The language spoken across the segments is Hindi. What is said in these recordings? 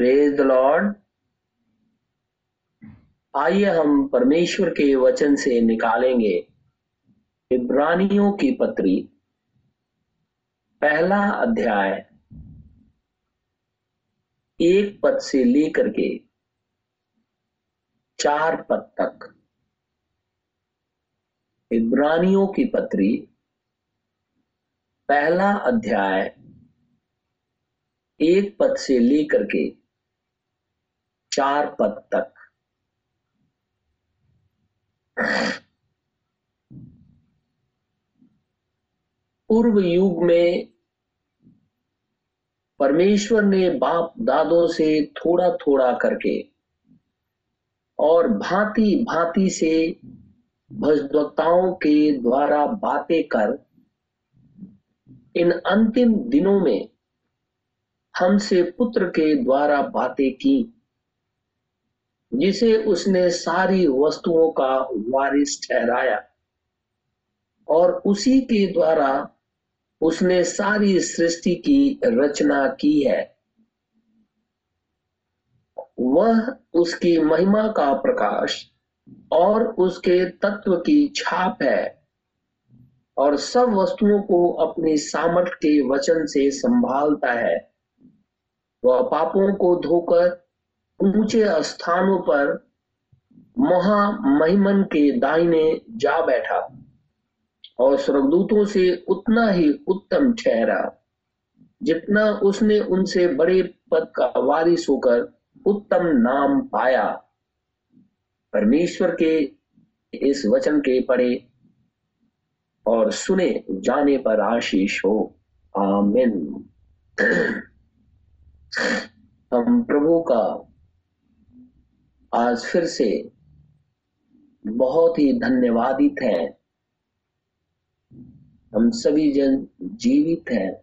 प्रेज द लॉर्ड आइए हम परमेश्वर के वचन से निकालेंगे। इब्रानियों की पत्री, पहला अध्याय। एक पद से लेकर के चार पद तक। इब्रानियों की पत्री, पहला अध्याय। एक पद से लेकर के चार पद तक। पूर्व युग में परमेश्वर ने बाप दादों से थोड़ा थोड़ा करके और भांति भांति से भजवक्ताओं के द्वारा बातें कर, इन अंतिम दिनों में हमसे पुत्र के द्वारा बातें की। जिसे उसने सारी वस्तुओं का वारिस ठहराया और उसी के द्वारा उसने सारी सृष्टि की रचना की है। वह उसकी महिमा का प्रकाश और उसके तत्व की छाप है और सब वस्तुओं को अपनी सामर्थ्य के वचन से संभालता है। वह पापों को धोकर ऊँचे स्थानों पर महामहिमन के दाहिने जा बैठा और स्वर्गदूतों से उतना ही उत्तम ठहरा, जितना उसने उनसे बड़े पद का वारिस होकर उत्तम नाम पाया। परमेश्वर के इस वचन के पढ़े और सुने जाने पर आशीष हो। आमिन। हम प्रभु का आज फिर से बहुत ही धन्यवादित हैं। हम सभी जन जीवित हैं।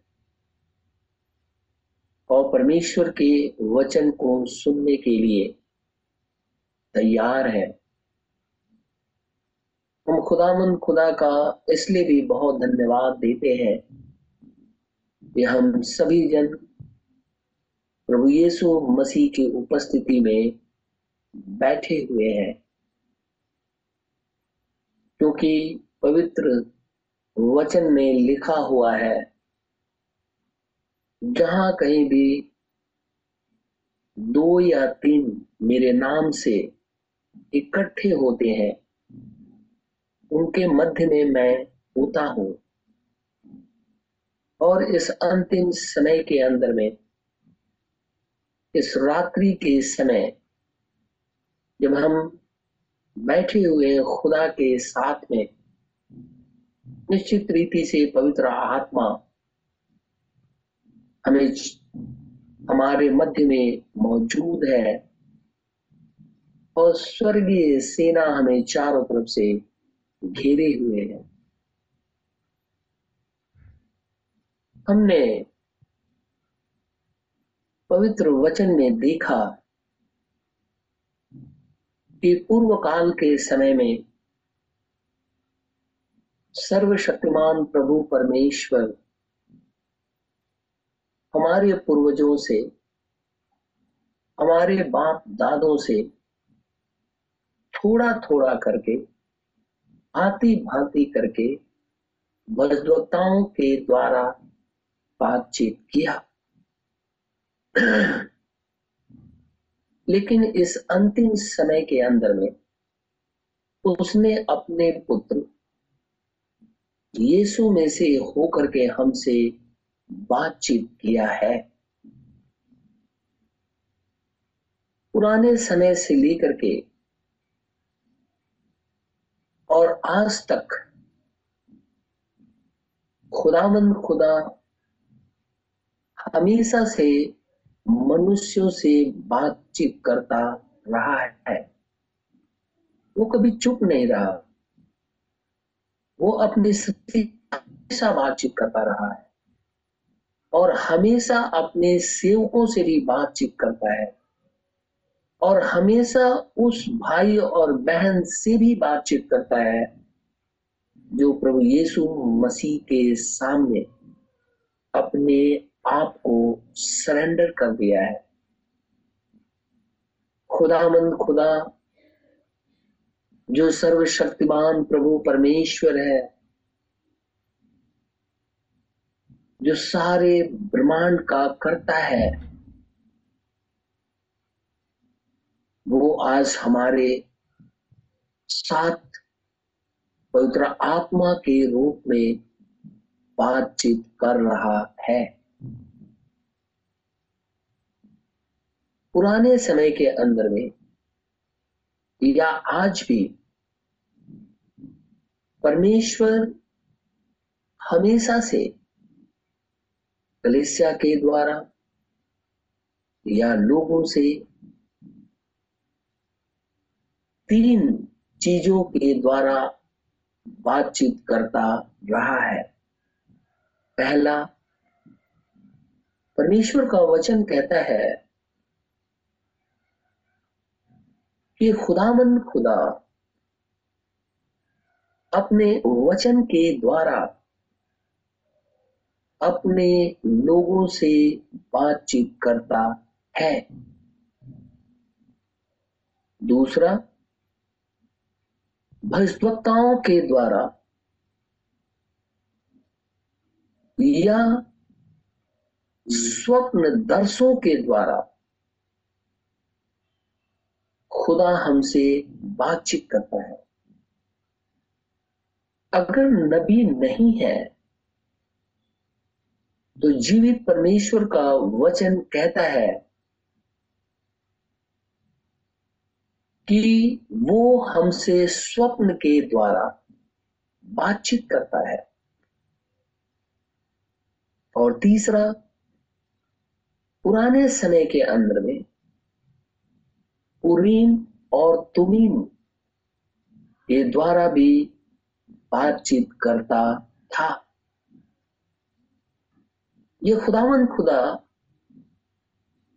और परमेश्वर के वचन को सुनने के लिए तैयार है। हम खुदा खुदामन खुदा का इसलिए भी बहुत धन्यवाद देते हैं कि हम सभी जन प्रभु यीशु मसीह की उपस्थिति में बैठे हुए हैं। क्योंकि पवित्र वचन में लिखा हुआ है, जहाँ कहीं भी दो या तीन मेरे नाम से इकट्ठे होते हैं, उनके मध्य में मैं होता हूँ। और इस अंतिम समय के अंदर में, इस रात्रि के समय जब हम बैठे हुए खुदा के साथ में, निश्चित रीति से पवित्र आत्मा हमें हमारे मध्य में मौजूद है और स्वर्गीय सेना हमें चारों तरफ़ से घेरे हुए है। हमने पवित्र वचन में देखा कि पूर्व काल के समय में सर्वशक्तिमान प्रभु परमेश्वर हमारे पूर्वजों से, हमारे बाप दादों से थोड़ा थोड़ा करके भांति भांति करके भजवक्ताओं के द्वारा बातचीत किया। लेकिन इस अंतिम समय के अंदर में उसने अपने पुत्र यीशु में से होकर के हमसे बातचीत किया है। पुराने समय से लेकर के और आज तक खुदामंद खुदा हमेशा से मनुष्यों से बातचीत करता रहा है। वो कभी चुप नहीं रहा। वो अपने सत्य हमेशा बातचीत करता रहा है। और हमेशा अपने सेवकों से भी बातचीत करता है। और हमेशा उस भाई और बहन से भी बातचीत करता है, जो प्रभु यीशु मसीह के सामने अपने आप को सरेंडर कर दिया है। खुदामंद खुदा, जो सर्वशक्तिमान प्रभु परमेश्वर है, जो सारे ब्रह्मांड का करता है, वो आज हमारे साथ पवित्र आत्मा के रूप में बातचीत कर रहा है। पुराने समय के अंदर में या आज भी परमेश्वर हमेशा से कलेसिया के द्वारा या लोगों से तीन चीज़ों के द्वारा बातचीत करता रहा है। पहला, परमेश्वर का वचन कहता है कि खुदामंद खुदा अपने वचन के द्वारा अपने लोगों से बातचीत करता है। दूसरा, भविष्यवक्ताओं के द्वारा या स्वप्न दर्शों के द्वारा खुदा हमसे बातचीत करता है। अगर नबी नहीं है तो जीवित परमेश्वर का वचन कहता है कि वो हमसे स्वप्न के द्वारा बातचीत करता है। और तीसरा, पुराने समय के अंदर में उरीम और तुमीम के द्वारा भी बातचीत करता था। ये खुदावन खुदा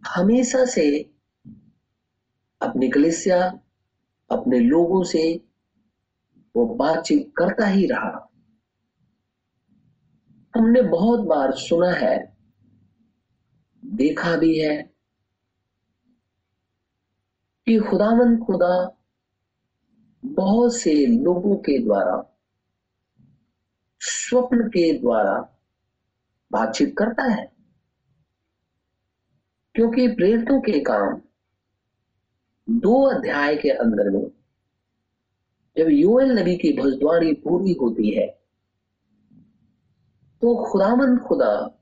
हमेशा से अपनी कलिसिया, अपने लोगों से वो बातचीत करता ही रहा। हमने बहुत बार सुना है, देखा भी है कि खुदावन खुदा बहुत से लोगों के द्वारा, स्वप्न के द्वारा बातचीत करता है। क्योंकि प्रेरितों के काम दो अध्याय के अंदर में जब योएल नबी की भजद्वारी पूरी होती है तो खुदामंद खुदा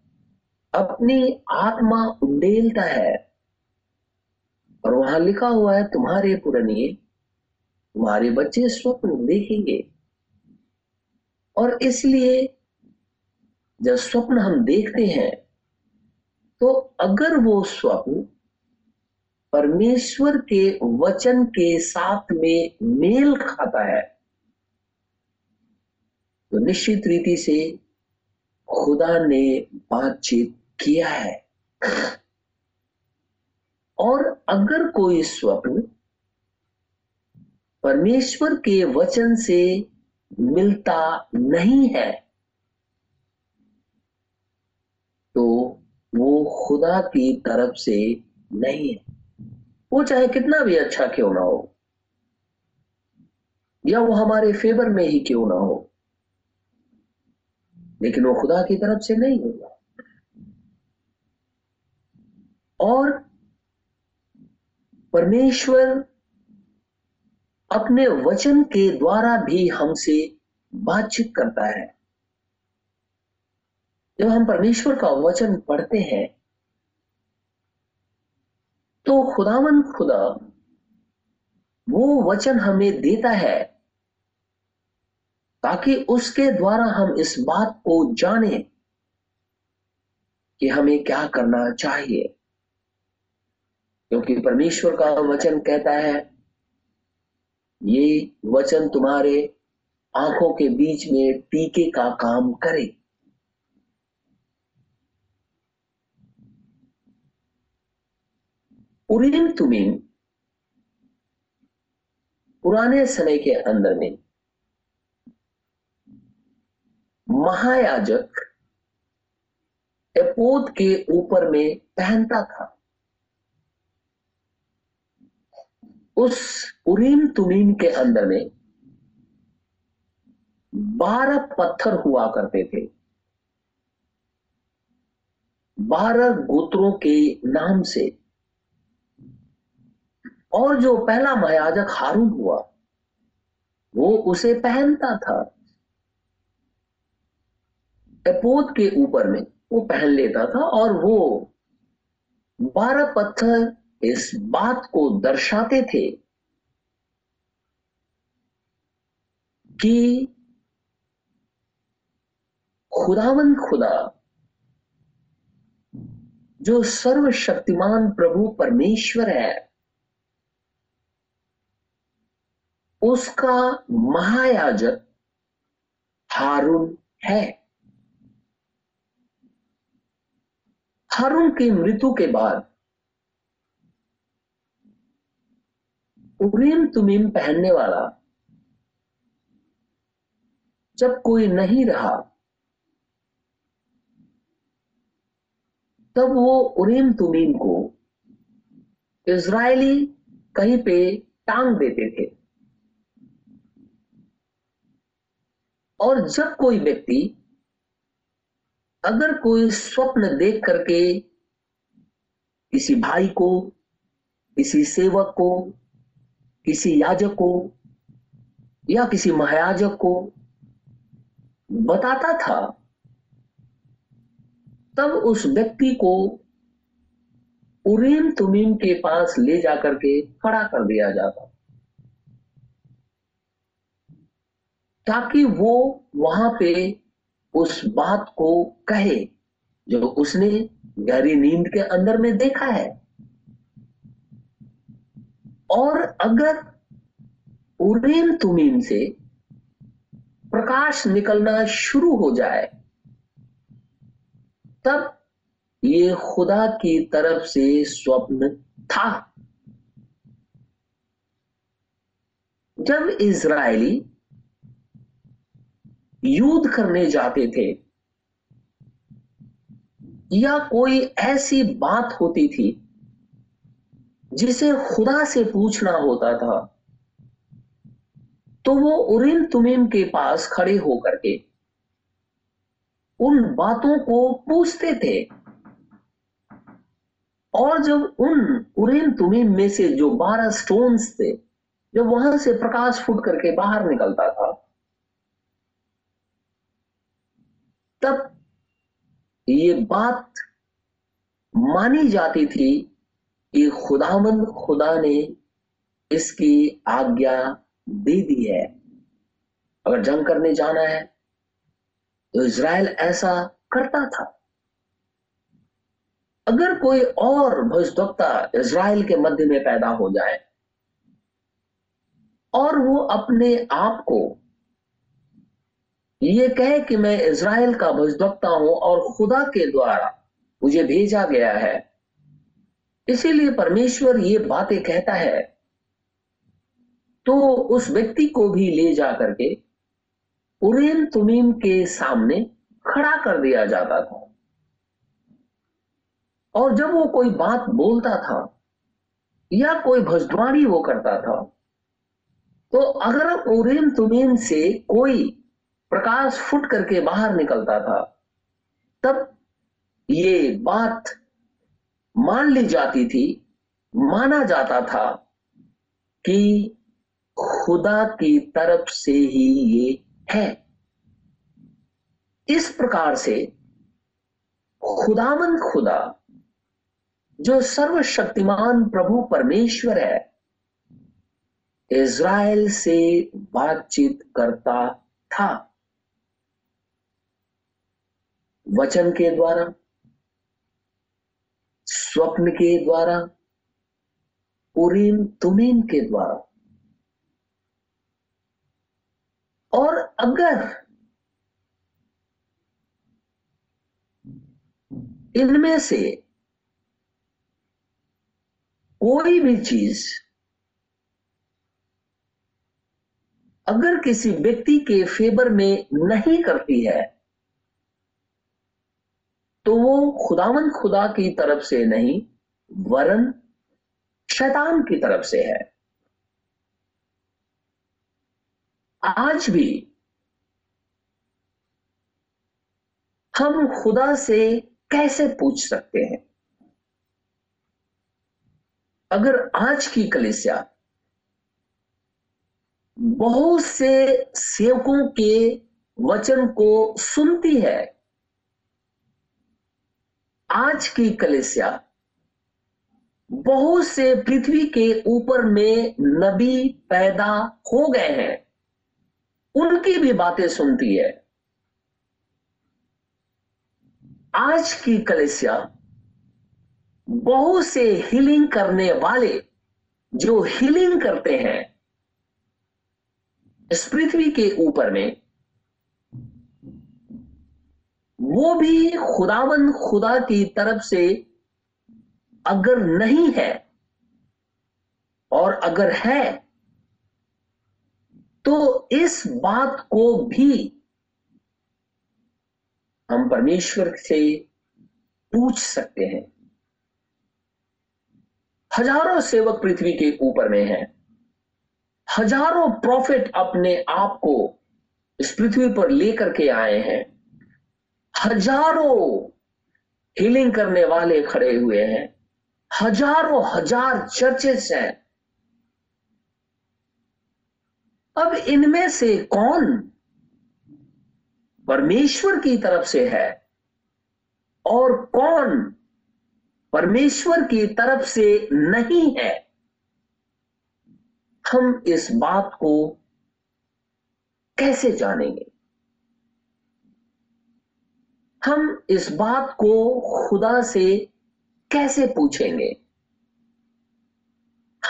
अपनी आत्मा उंडेलता है। और वहाँ लिखा हुआ है, तुम्हारे पुरनिए तुम्हारे बच्चे स्वप्न देखेंगे। और इसलिए जब स्वप्न हम देखते हैं तो अगर वो स्वप्न परमेश्वर के वचन के साथ में मेल खाता है तो निश्चित रीति से खुदा ने बातचीत किया है। और अगर कोई स्वप्न परमेश्वर के वचन से मिलता नहीं है तो वो खुदा की तरफ़ से नहीं है। वो चाहे कितना भी अच्छा क्यों ना हो, या वो हमारे फेवर में ही क्यों ना हो, लेकिन वो खुदा की तरफ़ से नहीं होगा। और परमेश्वर अपने वचन के द्वारा भी हमसे बातचीत करता है। जब हम परमेश्वर का वचन पढ़ते हैं तो खुदावन खुदा, वो वचन हमें देता है ताकि उसके द्वारा हम इस बात को जाने कि हमें क्या करना चाहिए। क्योंकि परमेश्वर का वचन कहता है, ये वचन तुम्हारे आँखों के बीच में टीके का काम करे। उरीम तुमीम पुराने समय के अंदर में, महायाजक एपोत के ऊपर में पहनता था। उस उरीम तुमीम के अंदर में बारह पत्थर हुआ करते थे। बारह गोत्रों के नाम से। और जो पहला महायाजक हारून हुआ, वो उसे पहनता था। एपोत के ऊपर में वो पहन लेता था और वो बारह पत्थर इस बात को दर्शाते थे कि खुदावन खुदा, जो सर्वशक्तिमान प्रभु परमेश्वर है, उसका महायाजक हारून है। हारून की मृत्यु के बाद उरीम तुमीम पहनने वाला जब कोई नहीं रहा, तब वो उरीम तुमीम को इज़राइली कहीं पे टांग देते थे। और जब कोई व्यक्ति अगर कोई स्वप्न देख करके किसी भाई को, किसी सेवक को किसी याजक को या किसी महायाजक को बताता था, तब उस व्यक्ति को उरीम तुमीम के पास ले जाकर के खड़ा कर दिया जाता। ताकि वो वहाँ पे उस बात को कहे जो उसने गहरी नींद के अंदर में देखा है। और अगर उरीम तुमीम से प्रकाश निकलना शुरू हो जाए, तब ये खुदा की तरफ़ से स्वप्न था। जब इज़राइली युद्ध करने जाते थे, या कोई ऐसी बात होती थी जिसे खुदा से पूछना होता था तो वो उरिन तुमिम के पास खड़े होकर के उन बातों को पूछते थे। और जब उन उरिन तुमिम में से जो बारह स्टोन्स थे, जब वहाँ से प्रकाश फूट करके बाहर निकलता था, तब ये बात मानी जाती थी कि खुदामंद खुदा ने इसकी आज्ञा दे दी है। अगर जंग करने जाना है तो इज़राइल ऐसा करता था। अगर कोई और भविष्यवक्ता इज़राइल के मध्य में पैदा हो जाए, और वो अपने आप को ये कहे कि मैं इज़राइल का भविष्यवक्ता हूँ और खुदा के द्वारा मुझे भेजा गया है इसीलिए परमेश्वर ये बातें कहता है तो उस व्यक्ति को भी ले जा करके उरेम तुमीम के सामने खड़ा कर दिया जाता था। और जब वो कोई बात बोलता था या कोई भजवाणी वो करता था तो अगर उरेन तुमीम से कोई प्रकाश फुट करके बाहर निकलता था, तब ये बात मान ली जाती थी, माना जाता था कि खुदा की तरफ़ से ही ये है। इस प्रकार से खुदामंद खुदा, जो सर्वशक्तिमान प्रभु परमेश्वर है, इज़राइल से बातचीत करता था। वचन के द्वारा स्वप्न के द्वारा उरीम तुमीम के द्वारा। और अगर इनमें से कोई भी चीज़ अगर किसी व्यक्ति के फेवर में नहीं करती है तो वो खुदावन खुदा की तरफ़ से नहीं, वरन शैतान की तरफ़ से है। आज भी हम खुदा से कैसे पूछ सकते हैं? अगर आज की कलिसिया बहुत से सेवकों के वचन को सुनती है आज की कलेसिया बहुत से पृथ्वी के ऊपर में नबी पैदा हो गए हैं। उनकी भी बातें सुनती है। आज की कलेसिया बहुत से हीलिंग करने वाले जो हीलिंग करते हैं, इस पृथ्वी के ऊपर में वो भी खुदावन खुदा की तरफ़ से अगर नहीं है और अगर है तो इस बात को भी हम परमेश्वर से पूछ सकते हैं। हज़ारों सेवक पृथ्वी के ऊपर में हैं। हज़ारों प्रॉफिट अपने आप को इस पृथ्वी पर लेकर के आए हैं। हज़ारों हीलिंग करने वाले खड़े हुए हैं। हज़ारों, हज़ार चर्चेस हैं। अब इनमें से कौन परमेश्वर की तरफ़ से है? और कौन परमेश्वर की तरफ़ से नहीं है? हम इस बात को कैसे जानेंगे? हम इस बात को खुदा से कैसे पूछेंगे?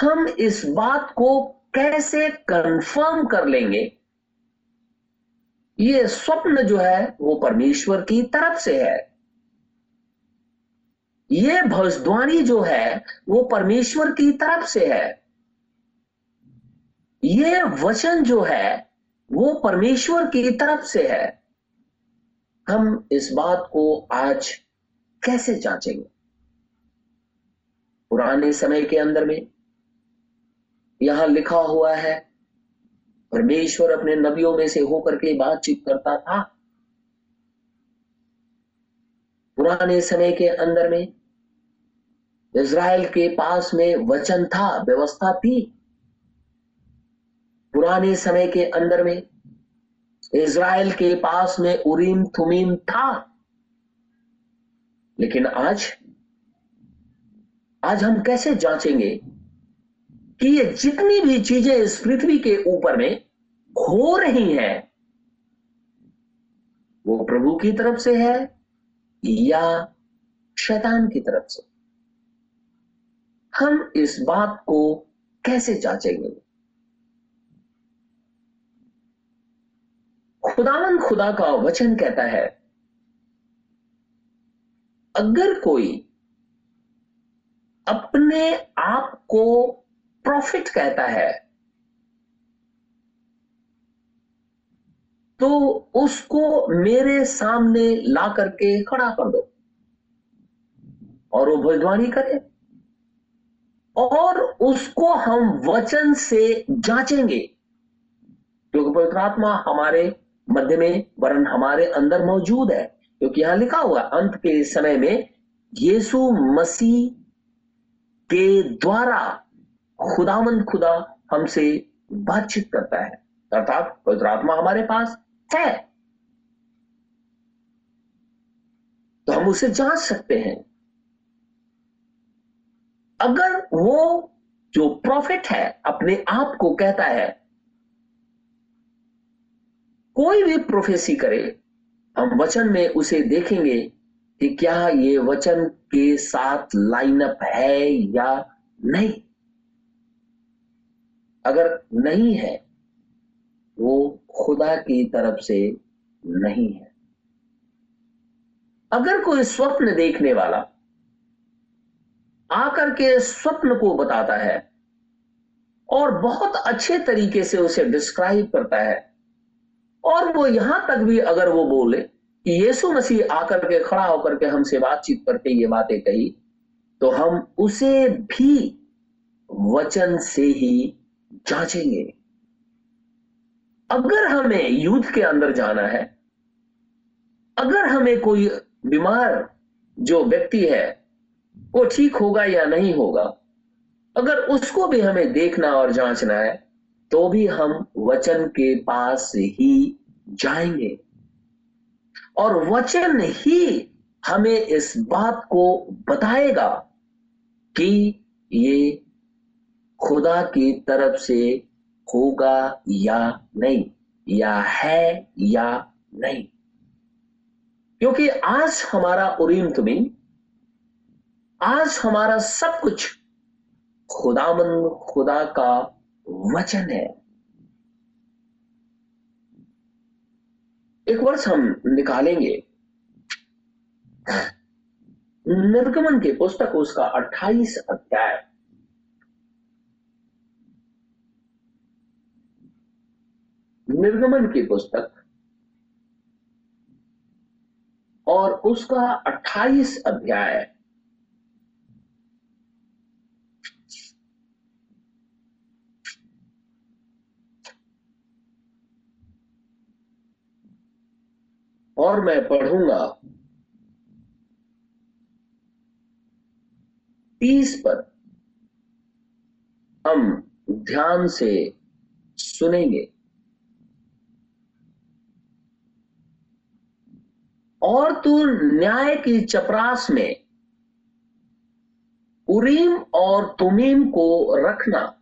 हम इस बात को कैसे कंफर्म कर लेंगे? ये स्वप्न जो है, वो परमेश्वर की तरफ़ से है। ये भविष्यवाणी जो है, वो परमेश्वर की तरफ़ से है। ये वचन जो है, वो परमेश्वर की तरफ़ से है। हम इस बात को आज कैसे जांचेंगे? पुराने समय के अंदर में यहाँ लिखा हुआ है, परमेश्वर अपने नबियों में से होकर के बातचीत करता था। पुराने समय के अंदर में इज़राइल के पास में वचन था, व्यवस्था थी। पुराने समय के अंदर में इज़राइल के पास में उरीम थुमीम था। लेकिन आज आज हम कैसे जांचेंगे कि ये जितनी भी चीज़ें इस पृथ्वी के ऊपर में हो रही हैं, वो प्रभु की तरफ़ से है या शैतान की तरफ़ से? हम इस बात को कैसे जांचेंगे? खुदावन खुदा का वचन कहता है, अगर कोई अपने आप को प्रॉफिट कहता है तो उसको मेरे सामने ला करके खड़ा कर दो और वो भविष्यवाणी करे। और उसको हम वचन से जांचेंगे, क्योंकि पवित्र आत्मा हमारे मध्य में, वरन हमारे अंदर मौजूद है। क्योंकि यहाँ लिखा हुआ अंत के समय में यीशु मसीह के द्वारा खुदावन खुदा हमसे बातचीत करता है। अर्थात पवित्र आत्मा हमारे पास है। तो हम उसे जाँच सकते हैं। अगर वो जो प्रॉफिट है, अपने आप को कहता है कोई भी प्रोफेसी करे, हम वचन में उसे देखेंगे कि क्या ये वचन के साथ लाइनअप है या नहीं। अगर नहीं है, वो खुदा की तरफ़ से नहीं है। अगर कोई स्वप्न देखने वाला आकर के स्वप्न को बताता है और बहुत अच्छे तरीके से उसे डिस्क्राइब करता है और वो यहाँ तक भी अगर वो बोले कि यीशु मसीह आकर के खड़ा होकर के हमसे बातचीत करके ये बातें कही तो हम उसे भी वचन से ही जांचेंगे। अगर हमें युद्ध के अंदर जाना है, अगर हमें कोई बीमार जो व्यक्ति है, वो ठीक होगा या नहीं होगा, अगर उसको भी हमें देखना और जांचना है तो भी हम वचन के पास ही जाएँगे। और वचन ही हमें इस बात को बताएगा कि ये खुदा की तरफ़ से होगा या नहीं, या है या नहीं। क्योंकि आज हमारा उरीम तुमीम आज हमारा सब कुछ खुदामंद खुदा का वचन है। एक वर्ष हम निकालेंगे। निर्गमन के पुस्तक उसका 28 अध्याय। निर्गमन की पुस्तक। और उसका 28 अध्याय। और मैं पढ़ूँगा। तीस पर हम ध्यान से सुनेंगे। और तू न्याय की चपरास में उरीम और तुमीम को रखना।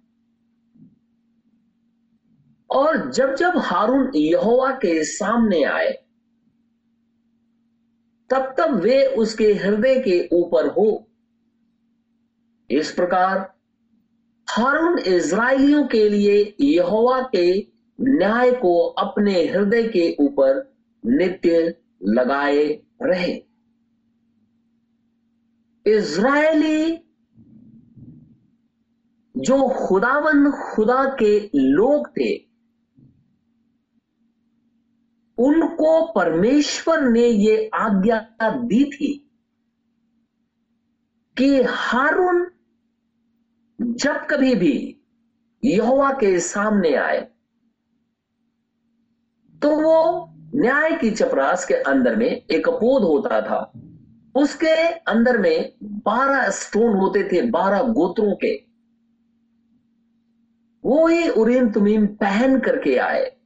और जब जब हारून यहोवा के सामने आए तब तब वे उसके हृदय के ऊपर हो। इस प्रकार हारून इज़राइलियों के लिए यहोवा के न्याय को अपने हृदय के ऊपर नित्य लगाए रहे। इज़राइली जो खुदावन खुदा के लोग थे उनको परमेश्वर ने ये आज्ञा दी थी कि हारून जब कभी भी यहोवा के सामने आए तो वो न्याय की चपरास के अंदर में एक पोध होता था। उसके अंदर में बारह स्टोन होते थे, बारह गोत्रों के। वो ही उरीम तुमीम पहन करके आए,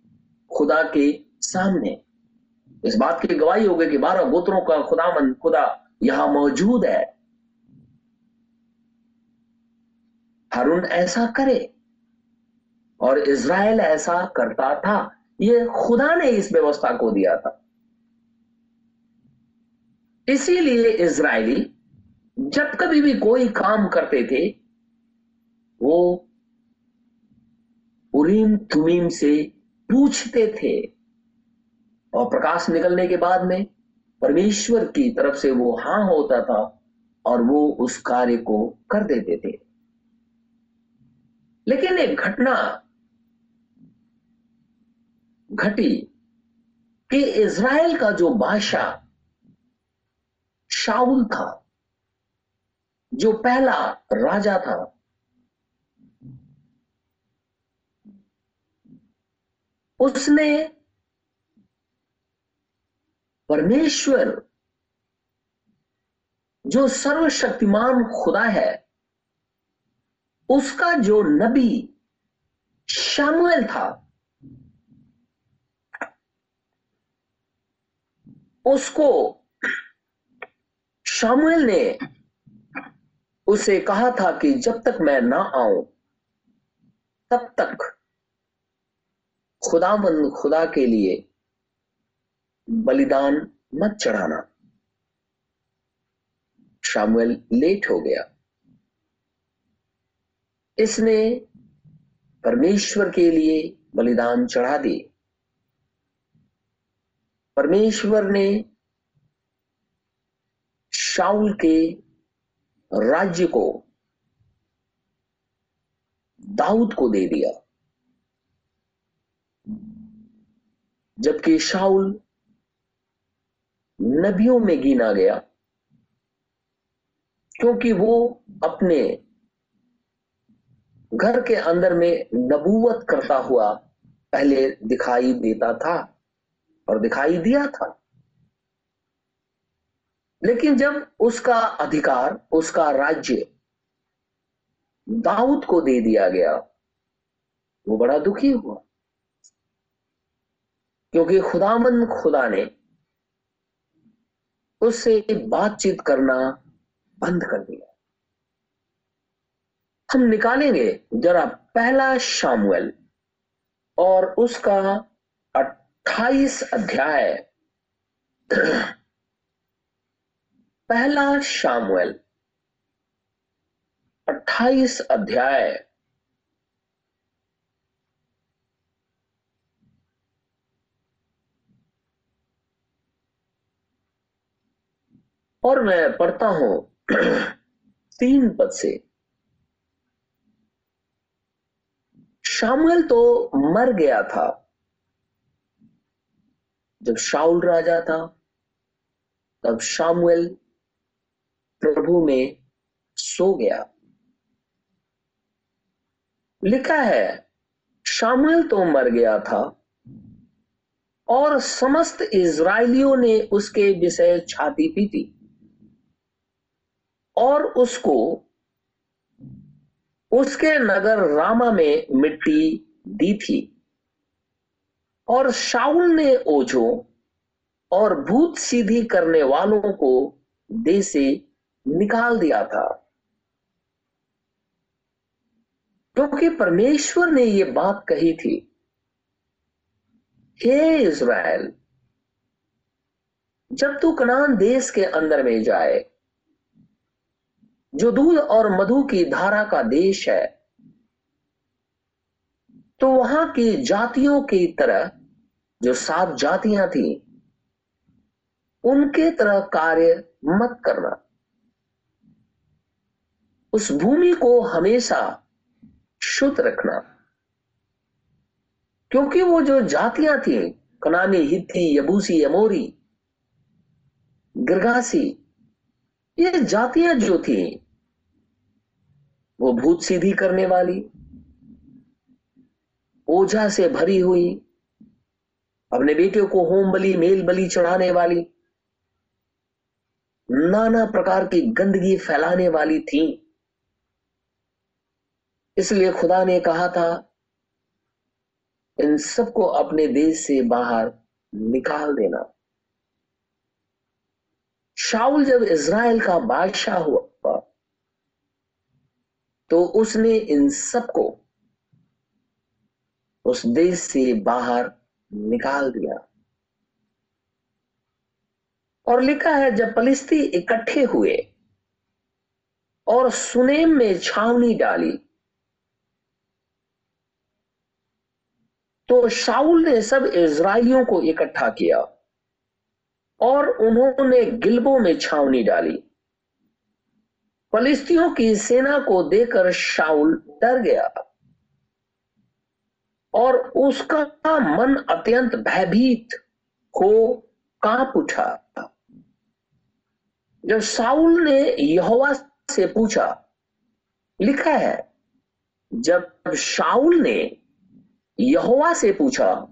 खुदा के सामने। इस बात की गवाही हो गई कि बारह गोत्रों का खुदामन खुदा यहाँ मौजूद है। हारून ऐसा करे और इज़राइल ऐसा करता था। ये खुदा ने इस व्यवस्था को दिया था। इसीलिए इज़राइली जब कभी भी कोई काम करते थे, वो उरीम तुमीम से पूछते थे। और प्रकाश निकलने के बाद में परमेश्वर की तरफ़ से वो हाँ होता था और वो उस कार्य को कर देते थे। लेकिन एक घटना घटी कि इज़राइल का जो बादशाह शाउल था, जो पहला राजा था, उसने परमेश्वर, जो सर्वशक्तिमान खुदा है, उसका जो नबी शामुएल था, उसको शामुएल ने उसे कहा था कि जब तक मैं ना आऊँ, तब तक खुदाबंद खुदा के लिए बलिदान मत चढ़ाना। शामुएल लेट हो गया। इसने परमेश्वर के लिए बलिदान चढ़ा दिए परमेश्वर ने शाउल के राज्य को दाऊद को दे दिया। जबकि शाउल नबियों में गिना गया, क्योंकि वो अपने घर के अंदर में नबूवत करता हुआ पहले दिखाई देता था और दिखाई दिया था। लेकिन जब उसका अधिकार, उसका राज्य दाऊद को दे दिया गया, वो बड़ा दुखी हुआ, क्योंकि खुदामंद खुदा ने उससे बातचीत करना बंद कर दिया। हम निकालेंगे जरा पहला शामुएल और उसका अट्ठाईस अध्याय। पहला शामुएल, अट्ठाईस अध्याय। और मैं पढ़ता हूँ तीन पद से। शामुएल तो मर गया था। जब शाउल राजा था, तब शामुएल प्रभु में सो गया। लिखा है, शामुएल तो मर गया था और समस्त इज़राइलियों ने उसके विषय छाती पीटी। और उसको उसके नगर रामा में मिट्टी दी थी। और शाउल ने ओझो और भूत सीधी करने वालों को दे से निकाल दिया था। क्योंकि तो परमेश्वर ने यह बात कही थी, हे इज़राइल, जब तू कनान देश के अंदर में जाए जो दूध और मधु की धारा का देश है तो वहाँ की जातियों की तरह, जो सात जातियाँ थी, उनके तरह कार्य मत करना। उस भूमि को हमेशा शुद्ध रखना। क्योंकि वो जो जातियाँ थी, कनानी हिथी यबूसी, यमोरी, गिरगासी ये जातियाँ जो थी, वो भूत सीधी करने वाली, ओझा से भरी हुई, अपने बेटे को होम बलि, मेल बलि चढ़ाने वाली, नाना प्रकार की गंदगी फैलाने वाली थी। इसलिए खुदा ने कहा था, इन सबको अपने देश से बाहर निकाल देना। शाउल जब इज़राइल का बादशाह हुआ तो उसने इन सबको उस देश से बाहर निकाल दिया। और लिखा है, जब फलिस्ती इकट्ठे हुए और सुनेम में छावनी डाली तो शाउल ने सब इज़राइलियों को इकट्ठा किया। और उन्होंने गिलबो में छावनी डाली। फलिस्तियों की सेना को देकर शाउल डर गया और उसका मन अत्यंत भयभीत हो काँप उठा। जब साउल ने यहोवा से पूछा, लिखा है, जब शाउल ने यहोवा से पूछा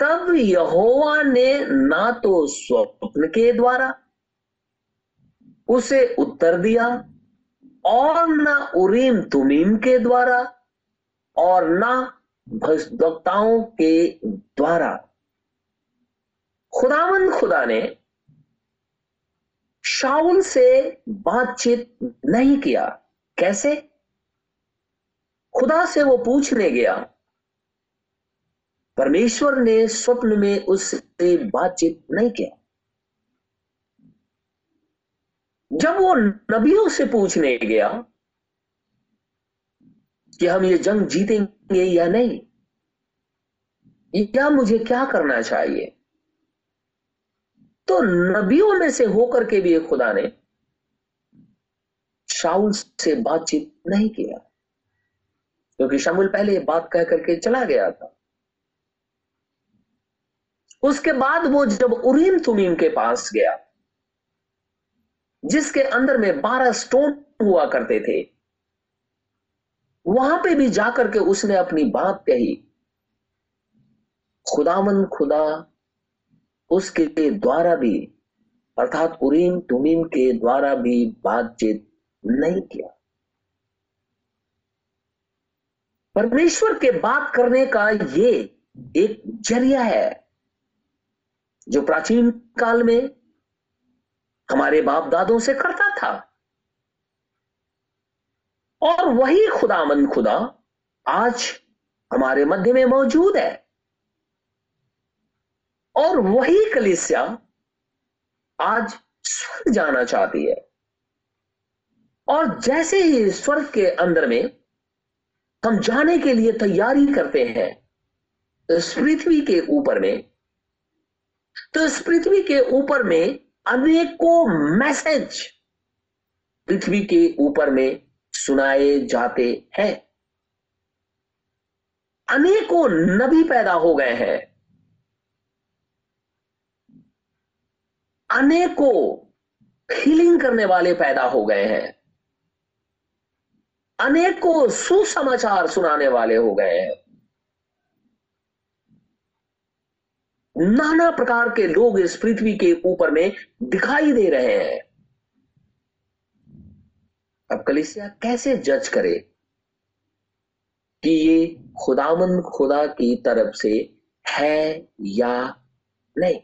तब यहोवा ने ना तो स्वप्न के द्वारा उसे उत्तर दिया और ना उरीम तुमीम के द्वारा और ना भक्ताओं के द्वारा। खुदावन खुदा ने शाउल से बातचीत नहीं किया। कैसे? खुदा से वो पूछने गया परमेश्वर ने स्वप्न में उससे बातचीत नहीं किया। जब वो नबियों से पूछने गया कि हम ये जंग जीतेंगे या नहीं, या मुझे क्या करना चाहिए तो नबियों में से होकर के भी खुदा ने शाउल से बातचीत नहीं किया। क्योंकि शामुल पहले बात कह करके चला गया था। उसके बाद वो जब उरीम तुमीम के पास गया, जिसके अंदर में बारह स्टोन हुआ करते थे, वहाँ पे भी जाकर के उसने अपनी बात कही। खुदामन खुदा उसके द्वारा भी, अर्थात उरीम तुमीम के द्वारा भी बातचीत नहीं किया। परमेश्वर के बात करने का ये एक ज़रिया है। जो प्राचीन काल में हमारे बाप दादों से करता था। और वही खुदामंद खुदा आज हमारे मध्य में मौजूद है। और वही कलिसिया आज स्वर्ग जाना चाहती है। और जैसे ही स्वर्ग के अंदर में हम जाने के लिए तैयारी करते हैं पृथ्वी के ऊपर में तो इस पृथ्वी के ऊपर में अनेकों मैसेज पृथ्वी के ऊपर में सुनाए जाते हैं। अनेकों नबी पैदा हो गए हैं। अनेकों हीलिंग करने वाले पैदा हो गए हैं। अनेकों सुसमाचार सुनाने वाले हो गए हैं। नाना प्रकार के लोग इस पृथ्वी के ऊपर में दिखाई दे रहे हैं। अब कलिसिया कैसे जज करे कि ये खुदामंद खुदा की तरफ़ से है या नहीं?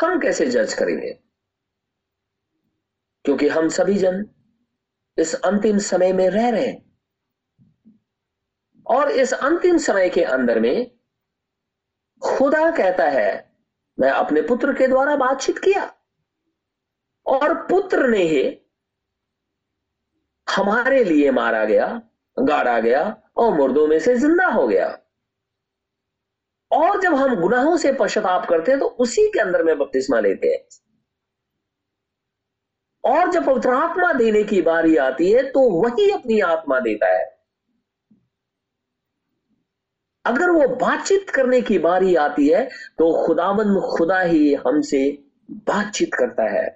हम कैसे जज करेंगे? क्योंकि हम सभी जन इस अंतिम समय में रह रहे हैं। और इस अंतिम समय के अंदर में खुदा कहता है, मैं अपने पुत्र के द्वारा बातचीत किया और पुत्र ने ही हमारे लिए मारा गया, गाड़ा गया और मुर्दों में से ज़िंदा हो गया। और जब हम गुनाहों से पश्चाताप करते हैं तो उसी के अंदर में बपतिस्मा लेते हैं। और जब पवित्र आत्मा देने की बारी आती है तो वही अपनी आत्मा देता है। अगर वो बातचीत करने की बारी आती है तो खुदाबंद खुदा ही हमसे बातचीत करता है।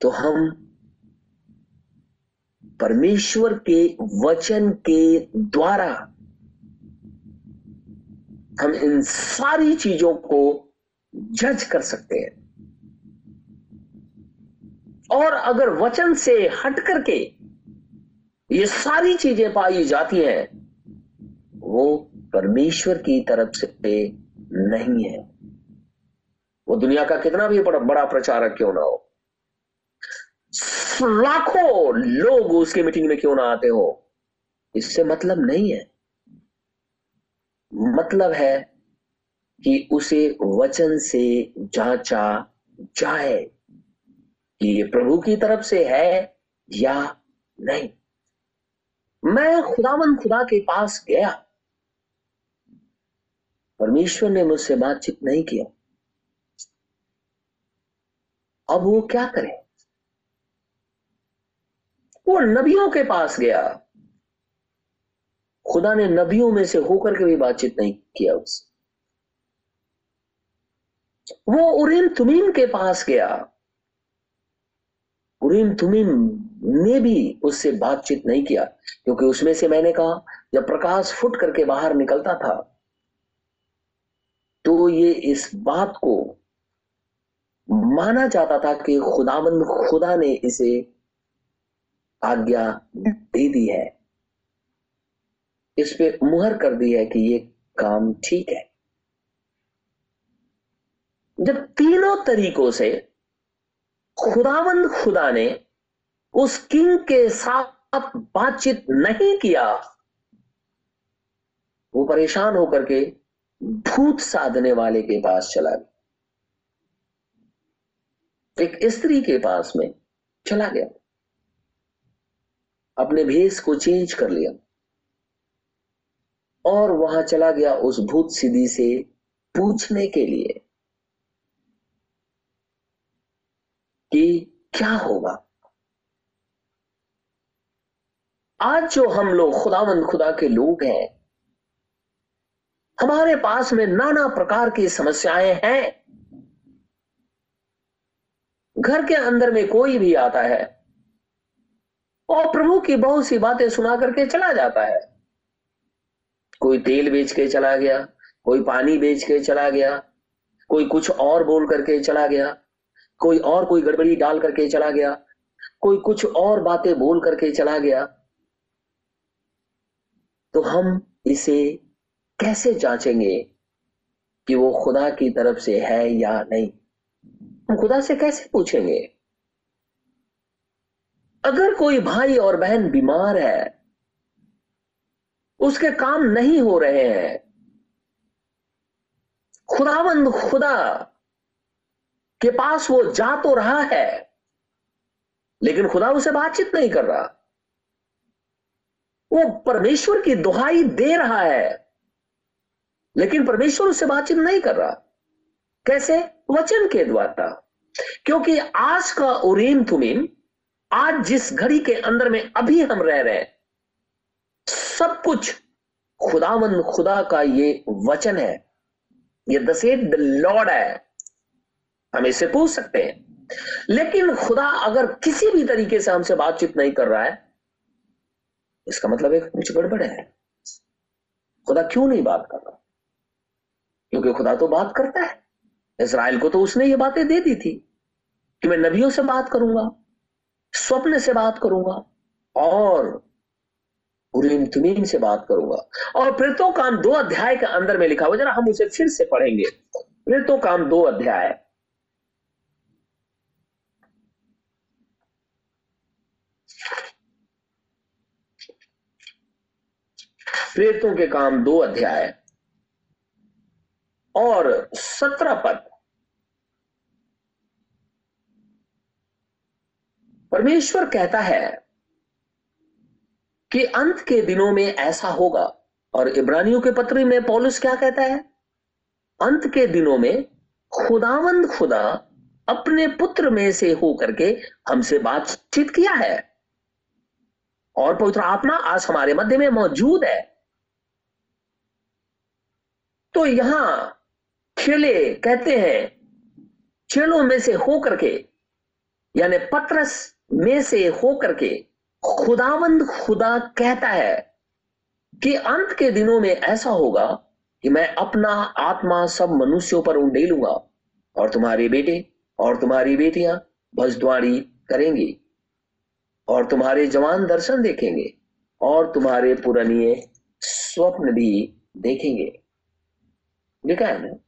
तो हम परमेश्वर के वचन के द्वारा हम इन सारी चीज़ों को जज कर सकते हैं। और अगर वचन से हट करके ये सारी चीज़ें पाई जाती हैं। वो परमेश्वर की तरफ़ से नहीं है। वो दुनिया का कितना भी बड़ा बड़ा प्रचारक क्यों ना हो। लाखों लोग उसके मीटिंग में क्यों ना आते हो? इससे मतलब नहीं है। मतलब है कि उसे वचन से जांचा जाए कि ये प्रभु की तरफ़ से है या नहीं। मैं खुदावन खुदा के पास गया। परमेश्वर ने मुझसे बातचीत नहीं किया। अब वो क्या करे? वो नबियों के पास गया। खुदा ने नबियों में से होकर के भी बातचीत नहीं किया उससे। वो उरीम तुमीम के पास गया। उरीम तुमीम ने भी उससे बातचीत नहीं किया, क्योंकि उसमें से मैंने कहा, जब प्रकाश फुट करके बाहर निकलता था तो ये इस बात को माना जाता था कि खुदाबंद खुदा ने इसे आज्ञा दे दी है। इस पे मुहर कर दी है कि ये काम ठीक है। जब तीनों तरीकों से खुदावंद खुदा ने उस किंग के साथ बातचीत नहीं किया। वो परेशान होकर के भूत साधने वाले के पास चला गया। एक स्त्री के पास में चला गया। अपने भेष को चेंज कर लिया। और वहाँ चला गया उस भूत सिद्धि से पूछने के लिए कि क्या होगा? आज जो हम लोग खुदावंद खुदा के लोग हैं, हमारे पास में नाना प्रकार की समस्याएँ हैं। घर के अंदर में कोई भी आता है और प्रभु की बहुत सी बातें सुना करके चला जाता है। कोई तेल बेच के चला गया, कोई पानी बेच के चला गया, कोई कुछ और बोल करके चला गया, कोई और कोई गड़बड़ी डाल करके चला गया, कोई कुछ और बातें बोल करके चला गया। तो हम इसे कैसे जांचेंगे कि वो खुदा की तरफ़ से है या नहीं? हम खुदा से कैसे पूछेंगे? अगर कोई भाई और बहन बीमार है, उसके काम नहीं हो रहे हैं, खुदावंद खुदा के पास वो जा तो रहा है, लेकिन खुदा उसे बातचीत नहीं कर रहा। वो परमेश्वर की दुहाई दे रहा है। लेकिन परमेश्वर उससे बातचीत नहीं कर रहा। कैसे? वचन के द्वारा क्योंकि आज का उरीम तुमीम आज जिस घड़ी के अंदर में अभी हम रह रहे हैं, सब कुछ खुदावन खुदा का ये वचन है। ये दसेट द लॉर्ड है। हम इसे पूछ सकते हैं। लेकिन खुदा अगर किसी भी तरीके से हमसे बातचीत नहीं कर रहा है इसका मतलब एक कुछ गड़बड़ है। खुदा क्यों नहीं बात कर रहा? क्योंकि खुदा तो बात करता है। इसराइल को तो उसने ये बातें दे दी थी कि मैं नबियों से बात करूँगा, स्वप्न से बात करूँगा और से बात करूँगा। और प्रेतों काम दो अध्याय के अंदर में लिखा हुआ जरा हम उसे फिर से पढ़ेंगे। प्रेतों काम दो अध्याय प्रेतों के काम दो अध्याय। और सत्रह पद। परमेश्वर कहता है कि अंत के दिनों में ऐसा होगा। और इब्रानियों के पत्र में पौलुस क्या कहता है? अंत के दिनों में खुदावंद खुदा अपने पुत्र में से होकर के हमसे बातचीत किया है। और पवित्र आत्मा आज हमारे मध्य में मौजूद है। तो यहाँ खेले कहते हैं चेलों में से होकर के, यानी पत्रस में से होकर के खुदावंद खुदा कहता है कि अंत के दिनों में ऐसा होगा कि मैं अपना आत्मा सब मनुष्यों पर उंडेलूँगा और तुम्हारे बेटे और तुम्हारी बेटियाँ भजद्वारी करेंगी और तुम्हारे जवान दर्शन देखेंगे और तुम्हारे पुरानिए स्वप्न भी देखेंगे। लिखा है ना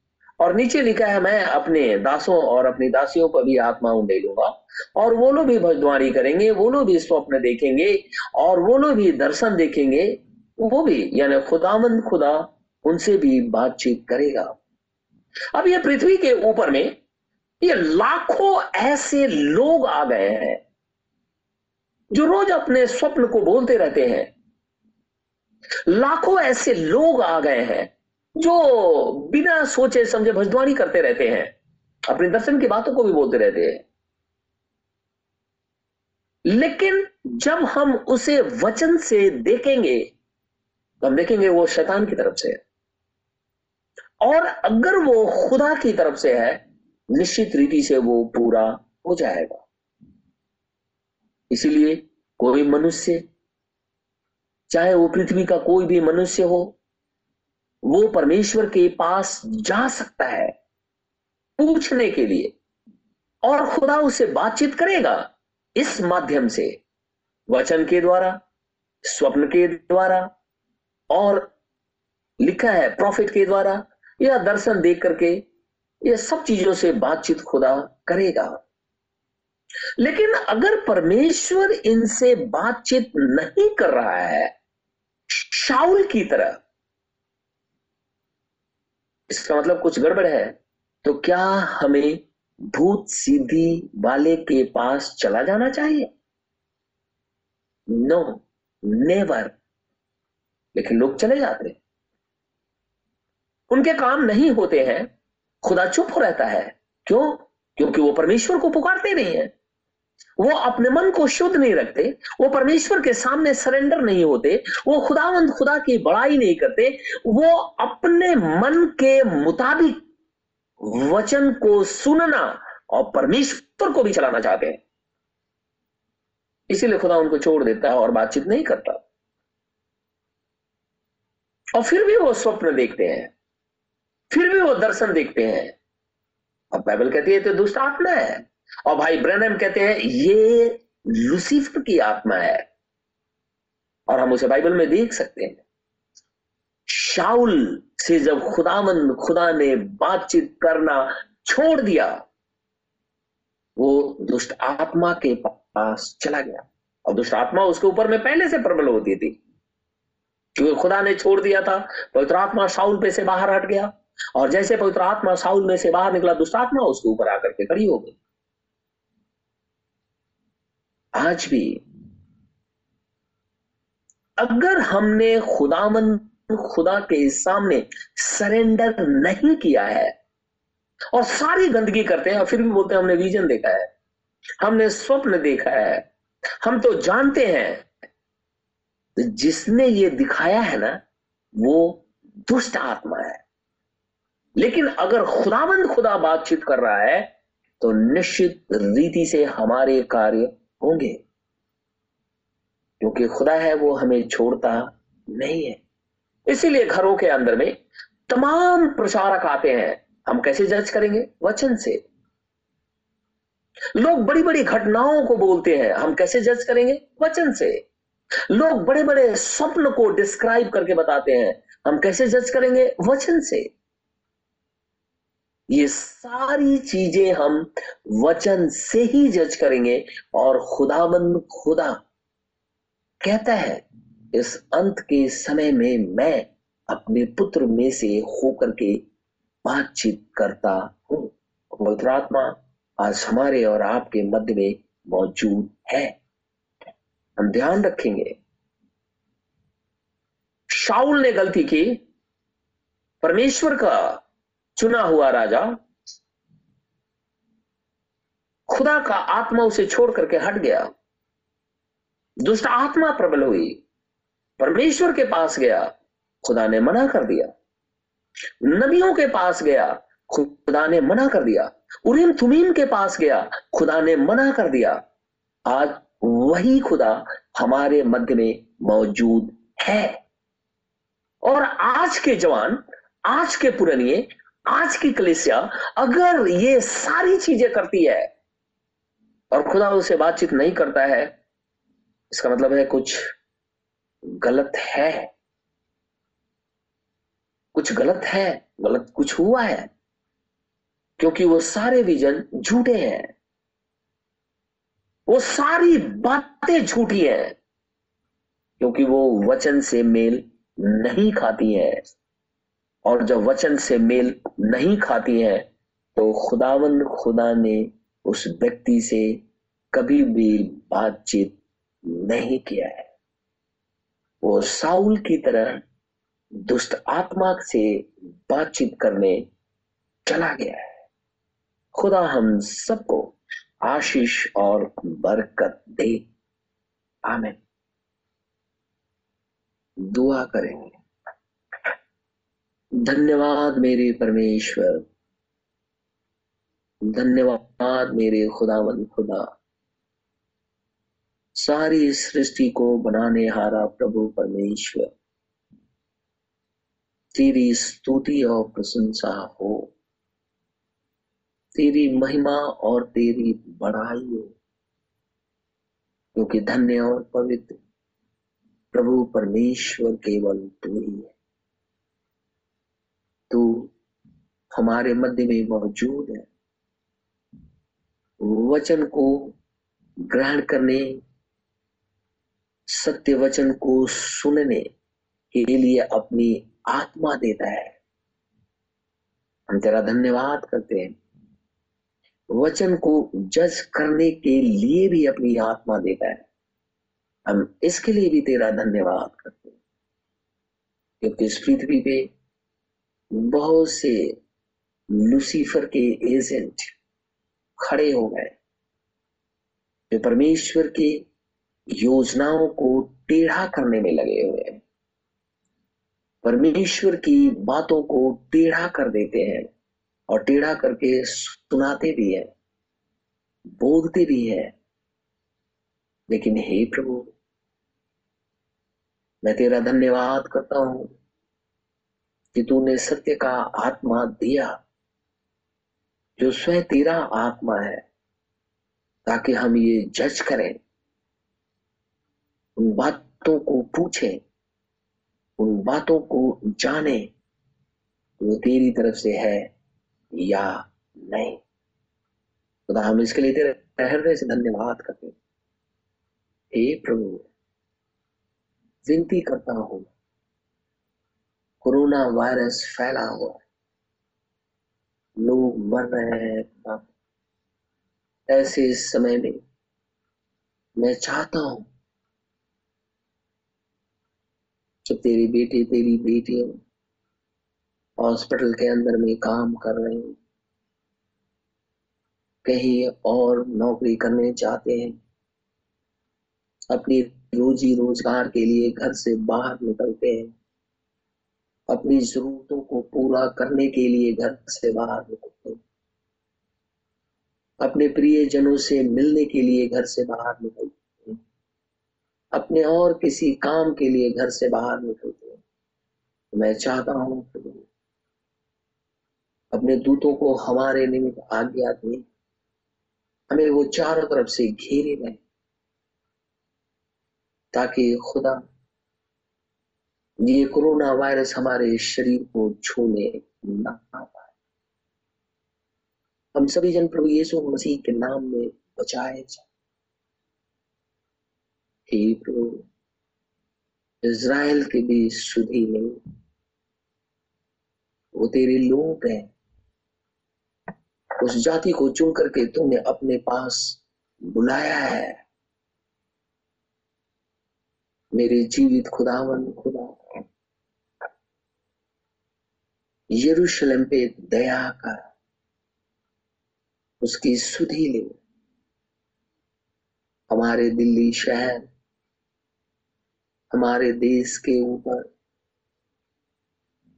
और नीचे लिखा है, मैं अपने दासों और अपनी दासियों पर भी आत्मा उंडेलूँगा और वो लोग भी भजद्वारी करेंगे, वो लोग भी स्वप्न देखेंगे, और वो लोग भी दर्शन देखेंगे, वो भी, यानी खुदामंद खुदा उनसे भी बातचीत करेगा। अब ये पृथ्वी के ऊपर में ये लाखों ऐसे लोग आ गए हैं, जो रोज अपने स्वप्न को बोलते रहते हैं। लाखों ऐसे लोग आ गए हैं जो बिना सोचे समझे भजद्वारी करते रहते हैं, अपने दर्शन की बातों को भी बोलते रहते हैं। लेकिन जब हम उसे वचन से देखेंगे तो हम देखेंगे वो शैतान की तरफ़ से है। और अगर वो खुदा की तरफ़ से है, निश्चित रीति से वो पूरा हो जाएगा। इसीलिए कोई मनुष्य, चाहे वो पृथ्वी का कोई भी मनुष्य हो वो परमेश्वर के पास जा सकता है पूछने के लिए और खुदा उससे बातचीत करेगा इस माध्यम से, वचन के द्वारा, स्वप्न के द्वारा, और लिखा है प्रॉफिट के द्वारा, या दर्शन देख करके, ये सब चीज़ों से बातचीत खुदा करेगा। लेकिन अगर परमेश्वर इनसे बातचीत नहीं कर रहा है शाउल की तरह इसका मतलब कुछ गड़बड़ है तो क्या हमें भूत सीधी वाले के पास चला जाना चाहिए? नो नेवर लेकिन लोग चले जाते उनके काम नहीं होते हैं, खुदा चुप हो रहता है। क्यों? क्योंकि वो परमेश्वर को पुकारते नहीं है। वो अपने मन को शुद्ध नहीं रखते, वो परमेश्वर के सामने सरेंडर नहीं होते, वो खुदावंद खुदा की बड़ाई नहीं करते, वो अपने मन के मुताबिक वचन को सुनना और परमेश्वर को भी चलाना चाहते हैं। इसीलिए खुदा उनको छोड़ देता है और बातचीत नहीं करता। और फिर भी वो स्वप्न देखते हैं, फिर भी वो दर्शन देखते हैं। और बाइबल कहती है तो दुष्ट आत्मा है। और भाई ब्रनम कहते हैं, ये लुसीफर की आत्मा है। और हम उसे बाइबल में देख सकते हैं। शाउल से जब खुदामंद खुदा ने बातचीत करना छोड़ दिया, वो दुष्ट आत्मा के पास चला गया। और दुष्ट आत्मा उसके ऊपर में पहले से प्रबल होती थी। क्योंकि खुदा ने छोड़ दिया था, पवित्र आत्मा शाउल पे से बाहर हट गया। और जैसे पवित्र आत्मा शाउल में से बाहर निकला, दुष्ट आत्मा उसके ऊपर आकर के खड़ी हो गई। आज भी अगर हमने खुदामन खुदा के सामने सरेंडर नहीं किया है, और सारी गंदगी करते हैं, और फिर भी बोलते हैं, हमने विजन देखा है, हमने स्वप्न देखा है, हम तो जानते हैं तो जिसने ये दिखाया है ना, वो दुष्ट आत्मा है। लेकिन अगर खुदाबंद खुदा बातचीत कर रहा है तो निश्चित रीति से हमारे कार्य होंगे। क्योंकि खुदा है, वो हमें छोड़ता नहीं है। इसीलिए घरों के अंदर में तमाम प्रचारक आते हैं। हम कैसे जज करेंगे? वचन से। लोग बड़ी बड़ी घटनाओं को बोलते हैं। हम कैसे जज करेंगे? वचन से। लोग बड़े बड़े स्वप्न को डिस्क्राइब करके बताते हैं। हम कैसे जज करेंगे? वचन से। ये सारी चीज़ें हम वचन से ही जज करेंगे और खुदाबंद खुदा कहता है, इस अंत के समय में मैं अपने पुत्र में से होकर के बातचीत करता हूँ। पवित्र आत्मा आज हमारे और आपके मध्य में मौजूद है। हम ध्यान रखेंगे। शाउल ने गलती की। परमेश्वर का चुना हुआ राजा खुदा का आत्मा उसे छोड़ करके हट गया। दुष्ट आत्मा प्रबल हुई। परमेश्वर के पास गया, खुदा ने मना कर दिया। नबियों के पास गया, खुदा ने मना कर दिया। उरीम तुमीम के पास गया, खुदा ने मना कर दिया। आज वही खुदा हमारे मध्य में मौजूद है। और आज के जवान, आज के पुरानिए आज की कलेसिया अगर ये सारी चीज़ें करती है और खुदा उसे बातचीत नहीं करता है, इसका मतलब है कुछ गलत है। कुछ गलत है, गलत कुछ हुआ है, क्योंकि वो सारे विजन झूठे हैं। वो सारी बातें झूठी हैं, क्योंकि वो वचन से मेल नहीं खाती हैं। और जब वचन से मेल नहीं खाती है तो खुदावन खुदा ने उस व्यक्ति से कभी भी बातचीत नहीं किया है। वो साउल की तरह दुष्ट आत्मा से बातचीत करने चला गया है। खुदा हम सबको आशीष और बरकत दे। आमिन। दुआ करेंगे। धन्यवाद मेरे परमेश्वर। धन्यवाद मेरे खुदावन खुदा। सारी सृष्टि को बनाने हारा प्रभु परमेश्वर। तेरी स्तुति और प्रशंसा हो। तेरी महिमा और तेरी बढ़ाई हो। क्योंकि धन्य और पवित्र प्रभु परमेश्वर केवल तू ही है। तू हमारे मध्य में मौजूद है। वचन को ग्रहण करने, सत्य वचन को सुनने के लिए अपनी आत्मा देता है। हम तेरा धन्यवाद करते हैं। वचन को जज करने के लिए भी अपनी आत्मा देता है। हम इसके लिए भी तेरा धन्यवाद करते हैं। क्योंकि इस पृथ्वी पे बहुत से लूसीफर के एजेंट खड़े हो गए। जो परमेश्वर के योजनाओं को टेढ़ा करने में लगे हुए हैं। परमेश्वर की बातों को टेढ़ा कर देते हैं और टेढ़ा करके सुनाते भी है, बोलते भी है। लेकिन हे प्रभु, मैं तेरा धन्यवाद करता हूँ। कि तूने सत्य का आत्मा दिया, जो स्वयं तेरा आत्मा है, ताकि हम ये जज करें, उन बातों को पूछें, उन बातों को जाने, वो तेरी तरफ़ से है या नहीं। खुदा, हम इसके लिए तेरे हृदय से धन्यवाद करते हे प्रभु, विनती करता हूँ कोरोना वायरस फैला हुआ लोग मर रहे हैं ऐसे समय में मैं चाहता हूँ, जब तेरी बेटी तेरी बेटी हॉस्पिटल के अंदर में काम कर रहे हैं, कहीं और नौकरी करने चाहते हैं, अपनी रोजी रोज़गार के लिए घर से बाहर निकलते हैं अपनी जरूरतों को पूरा करने के लिए घर से बाहर निकलते अपने प्रियजनों से मिलने के लिए घर से बाहर निकलते हैं। अपने और किसी काम के लिए घर से बाहर निकलते हैं। मैं चाहता हूँ अपने दूतों को हमारे निमित्त आज्ञा दे। हमें वो चारों तरफ़ से घेरे रहे, ताकि खुदा ये कोरोना वायरस हमारे शरीर को छूने ना पाए हम सभी जन प्रभु यीशु मसीह के नाम में बचाए जाए। हे प्रभु, इज़राइल के भी सुधी नहीं, वो तेरे लोग हैं। उस जाति को चुन करके तुमने अपने पास बुलाया है। मेरे जीवित खुदावन, खुदा यरूशलेम पे दया कर उसकी सुधी ले। हमारे दिल्ली शहर, हमारे देश के ऊपर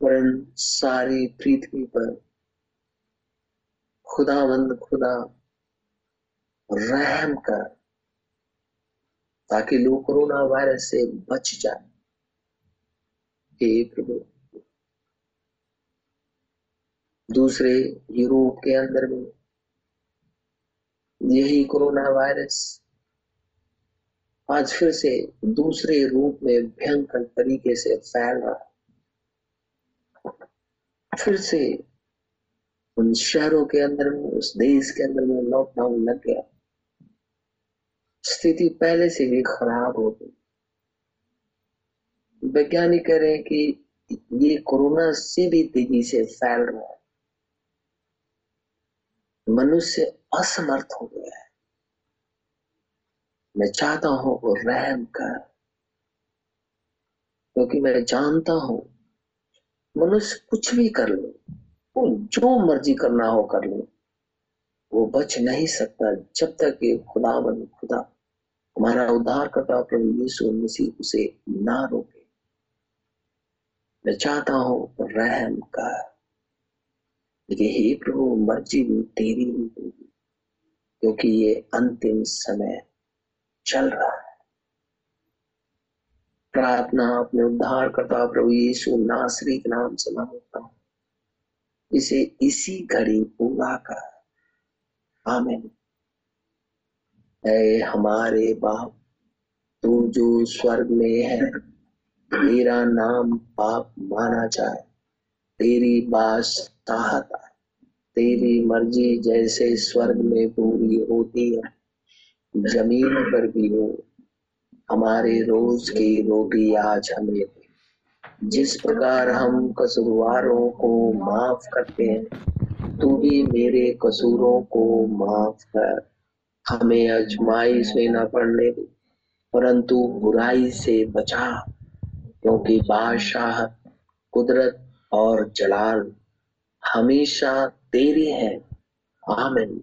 वरन सारी पृथ्वी पर खुदावंद खुदा रहम कर, ताकि लोग कोरोना वायरस से बच जाए। हे प्रभु। दूसरे यूरोप के अंदर में। यही कोरोना वायरस आज फिर से दूसरे रूप में भयंकर तरीके से फैल रहा फिर से उन शहरों के अंदर में, उस देश के अंदर में लॉकडाउन लग गया। स्थिति पहले से भी खराब हो गई। वैज्ञानिक कह रहे हैं कि ये कोरोना से भी तेज़ी से फैल रहा है। मनुष्य असमर्थ हो गया है। मैं चाहता हूँ वो रहम कर क्योंकि मैं जानता हूँ, मनुष्य कुछ भी कर ले, वो जो मर्ज़ी करना हो कर ले, वो बच नहीं सकता जब तक ये खुदा बन खुदा, हमारा उद्धार करता प्रभु यीशु मसीह उसे ना रोके। मैं चाहता हूँ रहम कर लेकिन हे प्रभु मर्ज़ी भी तेरी ही होगी, क्योंकि ये अंतिम समय चल रहा है। प्रार्थना अपने उद्धार करता प्रभु यीशु नासरी के नाम से माँगता हूँ। इसे इसी घड़ी पूरा कर। आमीन। ऐ हमारे बाप, तू जो स्वर्ग में है, तेरा नाम पाप माना जाए। तेरी बास चाहता तेरी मर्ज़ी जैसे स्वर्ग में पूरी होती है, ज़मीन पर भी हो। हमारे रोज की रोटी आज हमें जिस प्रकार हम कसूरवारों को माफ़ करते हैं, तू भी मेरे कसूरों को माफ़ कर। हमें अजमाइश में न पड़ने परंतु बुराई से बचा। क्योंकि बादशाह कुदरत और जलाल हमेशा तेरी है। आमिन।